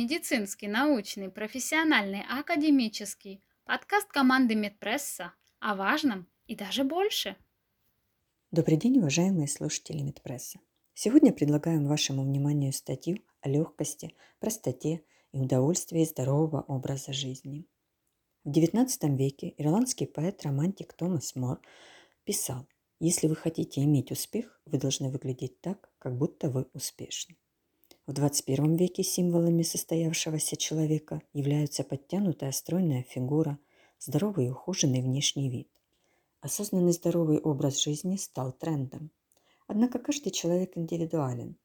Медицинский, научный, профессиональный, академический. Подкаст команды Медпресса о важном и даже больше. Добрый день, уважаемые слушатели Медпресса. Сегодня предлагаем вашему вниманию статью о легкости, простоте и удовольствии здорового образа жизни. В XIX веке ирландский поэт-романтик Томас Мор писал, если вы хотите иметь успех, вы должны выглядеть так, как будто вы успешны. В 21 веке символами состоявшегося человека являются подтянутая стройная фигура, здоровый и ухоженный внешний вид. Осознанный здоровый образ жизни стал трендом. Однако каждый человек индивидуален.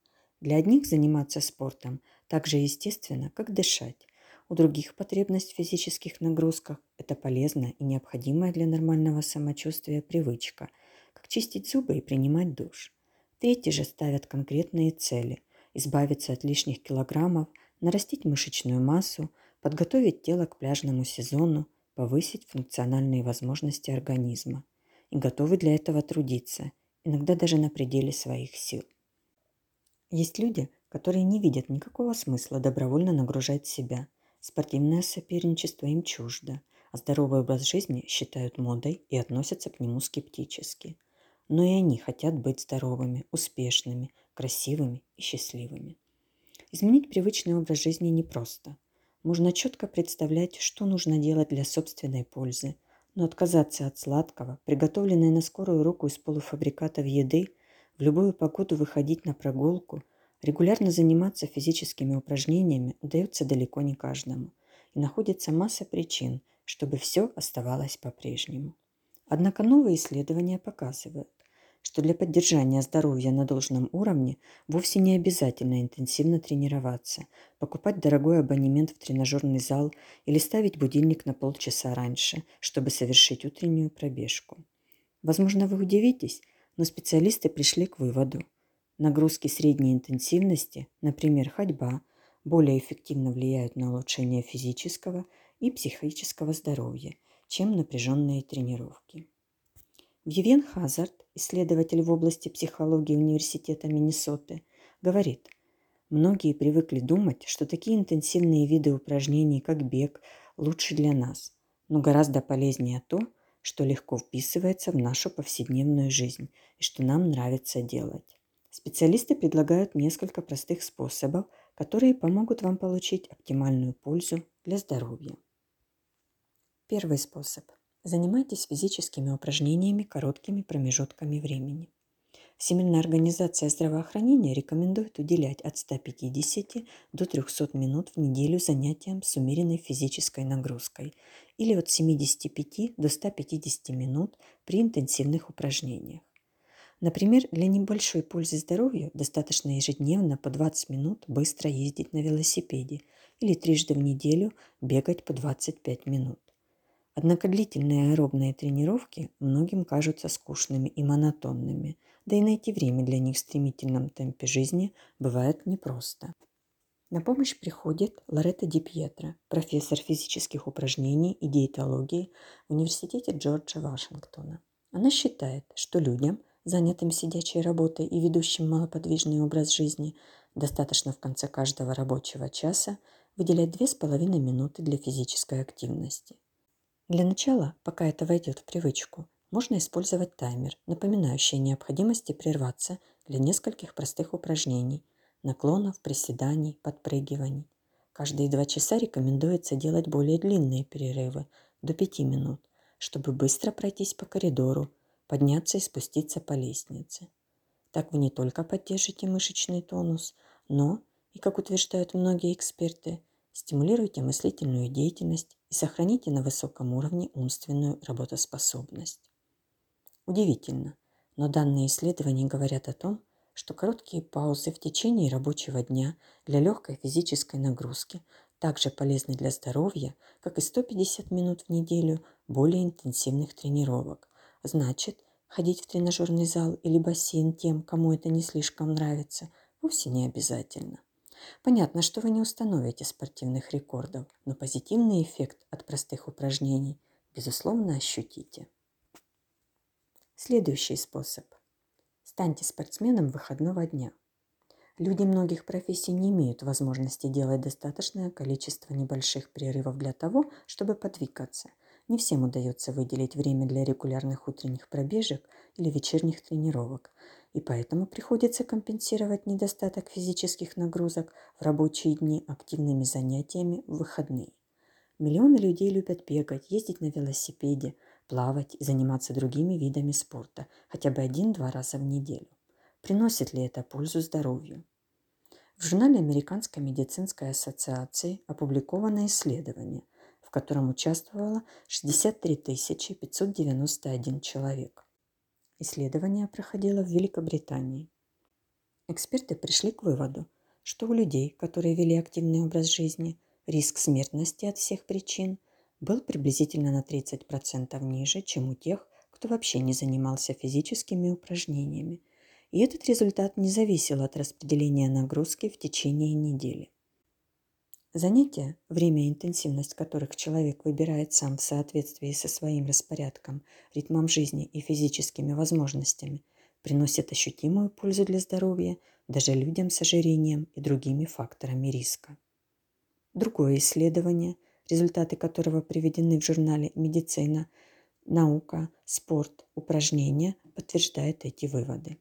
Для одних заниматься спортом так же естественно, как дышать. У других потребность в физических нагрузках – это полезная и необходимая для нормального самочувствия привычка, как чистить зубы и принимать душ. Третьи же ставят конкретные цели – избавиться от лишних килограммов, нарастить мышечную массу, подготовить тело к пляжному сезону, повысить функциональные возможности организма. И готовы для этого трудиться, иногда даже на пределе своих сил. Есть люди, которые не видят никакого смысла добровольно нагружать себя. Спортивное соперничество им чуждо, а здоровый образ жизни считают модой и относятся к нему скептически. Но и они хотят быть здоровыми, успешными, красивыми и счастливыми. Изменить привычный образ жизни непросто. Можно четко представлять, что нужно делать для собственной пользы, но отказаться от сладкого, приготовленной на скорую руку из полуфабрикатов еды, в любую погоду выходить на прогулку, регулярно заниматься физическими упражнениями удается далеко не каждому. И находится масса причин, чтобы все оставалось по-прежнему. Однако новые исследования показывают, что для поддержания здоровья на должном уровне вовсе не обязательно интенсивно тренироваться, покупать дорогой абонемент в тренажерный зал или ставить будильник на полчаса раньше, чтобы совершить утреннюю пробежку. Возможно, вы удивитесь, но специалисты пришли к выводу. Нагрузки средней интенсивности, например, ходьба, более эффективно влияют на улучшение физического и психического здоровья, чем напряженные тренировки. Вивен Хазард, исследователь в области психологии Университета Миннесоты, говорит, многие привыкли думать, что такие интенсивные виды упражнений, как бег, лучше для нас, но гораздо полезнее то, что легко вписывается в нашу повседневную жизнь и что нам нравится делать. Специалисты предлагают несколько простых способов, которые помогут вам получить оптимальную пользу для здоровья. Первый способ – Занимайтесь физическими упражнениями короткими промежутками времени. Всемирная организация здравоохранения рекомендует уделять от 150 до 300 минут в неделю занятиям с умеренной физической нагрузкой или от 75 до 150 минут при интенсивных упражнениях. Например, для небольшой пользы здоровью достаточно ежедневно по 20 минут быстро ездить на велосипеде или трижды в неделю бегать по 25 минут. Однако длительные аэробные тренировки многим кажутся скучными и монотонными, да и найти время для них в стремительном темпе жизни бывает непросто. На помощь приходит Лоретта Ди Пьетро, профессор физических упражнений и диетологии в Университете Джорджа Вашингтона. Она считает, что людям, занятым сидячей работой и ведущим малоподвижный образ жизни, достаточно в конце каждого рабочего часа выделять 2,5 минуты для физической активности. Для начала, пока это войдет в привычку, можно использовать таймер, напоминающий о необходимости прерваться для нескольких простых упражнений, наклонов, приседаний, подпрыгиваний. Каждые два часа рекомендуется делать более длинные перерывы, до 5 минут, чтобы быстро пройтись по коридору, подняться и спуститься по лестнице. Так вы не только поддержите мышечный тонус, но, и как утверждают многие эксперты, стимулируйте мыслительную деятельность и сохраните на высоком уровне умственную работоспособность. Удивительно, но данные исследования говорят о том, что короткие паузы в течение рабочего дня для легкой физической нагрузки также полезны для здоровья, как и 150 минут в неделю более интенсивных тренировок. Значит, ходить в тренажерный зал или бассейн тем, кому это не слишком нравится, вовсе не обязательно. Понятно, что вы не установите спортивных рекордов, но позитивный эффект от простых упражнений, безусловно, ощутите. Следующий способ. Станьте спортсменом выходного дня. Люди многих профессий не имеют возможности делать достаточное количество небольших перерывов для того, чтобы подвигаться. Не всем удается выделить время для регулярных утренних пробежек или вечерних тренировок, и поэтому приходится компенсировать недостаток физических нагрузок в рабочие дни активными занятиями в выходные. Миллионы людей любят бегать, ездить на велосипеде, плавать и заниматься другими видами спорта хотя бы один-два раза в неделю. Приносит ли это пользу здоровью? В журнале Американской медицинской ассоциации опубликовано исследование, в котором участвовало 63 591 человек. Исследование проходило в Великобритании. Эксперты пришли к выводу, что у людей, которые вели активный образ жизни, риск смертности от всех причин был приблизительно на 30% ниже, чем у тех, кто вообще не занимался физическими упражнениями. И этот результат не зависел от распределения нагрузки в течение недели. Занятия, время и интенсивность которых человек выбирает сам в соответствии со своим распорядком, ритмом жизни и физическими возможностями, приносят ощутимую пользу для здоровья даже людям с ожирением и другими факторами риска. Другое исследование, результаты которого приведены в журнале «Медицина», «Наука», «Спорт», «Упражнения», подтверждает эти выводы.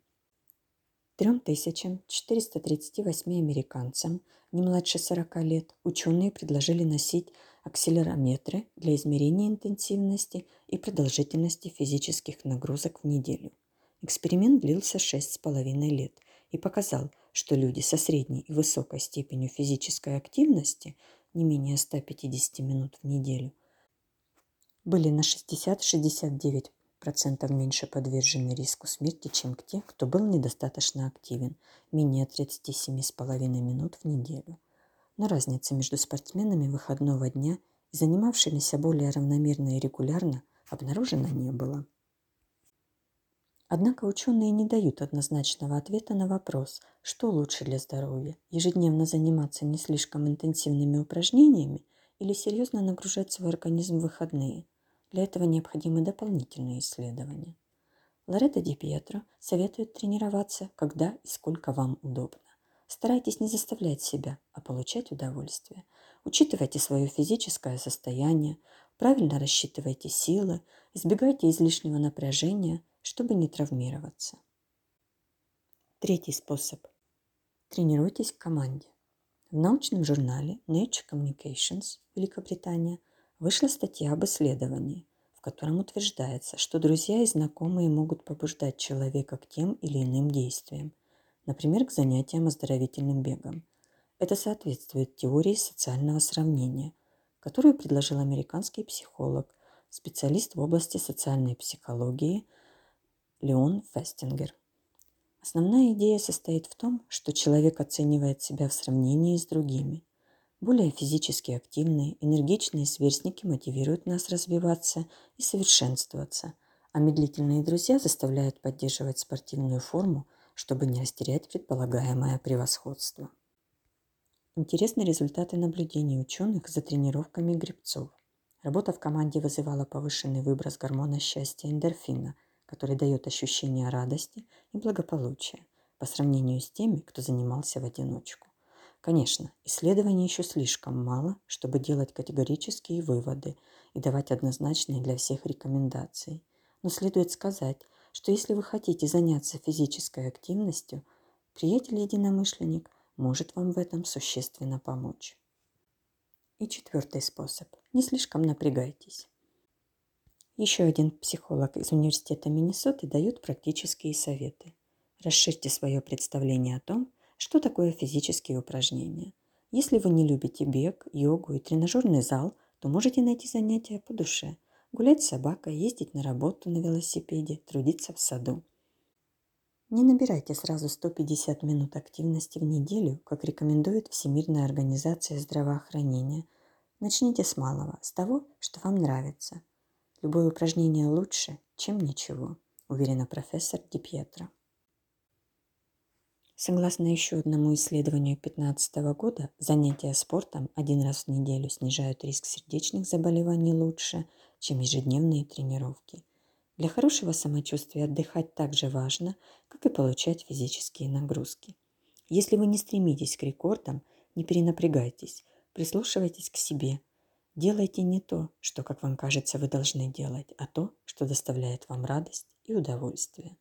3438 американцам не младше 40 лет ученые предложили носить акселерометры для измерения интенсивности и продолжительности физических нагрузок в неделю. Эксперимент длился 6,5 лет и показал, что люди со средней и высокой степенью физической активности, не менее 150 минут в неделю, были на 60-69% меньше подвержены риску смерти, чем те, кто был недостаточно активен, менее 37,5 минут в неделю. Но разница между спортсменами выходного дня и занимавшимися более равномерно и регулярно обнаружена не было. Однако ученые не дают однозначного ответа на вопрос, что лучше для здоровья – ежедневно заниматься не слишком интенсивными упражнениями или серьезно нагружать свой организм в выходные. Для этого необходимы дополнительные исследования. Лоретта Ди Пьетро советует тренироваться, когда и сколько вам удобно. Старайтесь не заставлять себя, а получать удовольствие. Учитывайте свое физическое состояние, правильно рассчитывайте силы, избегайте излишнего напряжения – чтобы не травмироваться. Третий способ. Тренируйтесь в команде. В научном журнале Nature Communications Великобритания вышла статья об исследовании, в котором утверждается, что друзья и знакомые могут побуждать человека к тем или иным действиям, например, к занятиям оздоровительным бегом. Это соответствует теории социального сравнения, которую предложил американский психолог, специалист в области социальной психологии – Леон Фестингер. Основная идея состоит в том, что человек оценивает себя в сравнении с другими. Более физически активные, энергичные сверстники мотивируют нас развиваться и совершенствоваться, а медлительные друзья заставляют поддерживать спортивную форму, чтобы не растерять предполагаемое превосходство. Интересны результаты наблюдений ученых за тренировками грибцов. Работа в команде вызывала повышенный выброс гормона счастья эндорфина – который дает ощущение радости и благополучия по сравнению с теми, кто занимался в одиночку. Конечно, исследований еще слишком мало, чтобы делать категорические выводы и давать однозначные для всех рекомендации. Но следует сказать, что если вы хотите заняться физической активностью, приятель-единомышленник может вам в этом существенно помочь. И четвертый способ. Не слишком напрягайтесь. Еще один психолог из Университета Миннесоты дает практические советы. Расширьте свое представление о том, что такое физические упражнения. Если вы не любите бег, йогу и тренажерный зал, то можете найти занятия по душе. Гулять с собакой, ездить на работу на велосипеде, трудиться в саду. Не набирайте сразу 150 минут активности в неделю, как рекомендует Всемирная организация здравоохранения. Начните с малого, с того, что вам нравится – Любое упражнение лучше, чем ничего, уверена профессор Ди Пьетро. Согласно еще одному исследованию 2015 года, занятия спортом один раз в неделю снижают риск сердечных заболеваний лучше, чем ежедневные тренировки. Для хорошего самочувствия отдыхать так же важно, как и получать физические нагрузки. Если вы не стремитесь к рекордам, не перенапрягайтесь, прислушивайтесь к себе. Делайте не то, что, как вам кажется, вы должны делать, а то, что доставляет вам радость и удовольствие.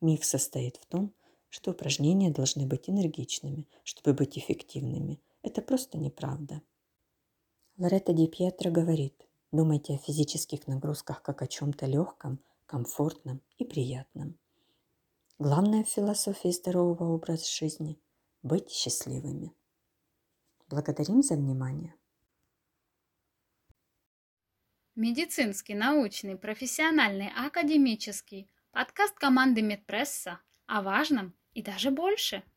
Миф состоит в том, что упражнения должны быть энергичными, чтобы быть эффективными. Это просто неправда. Лоретта Ди Пьетро говорит, думайте о физических нагрузках как о чем-то легком, комфортном и приятном. Главная в философии здорового образа жизни – быть счастливыми. Благодарим за внимание. Медицинский, научный, профессиональный, академический. Подкаст команды Медпресса о важном и даже больше –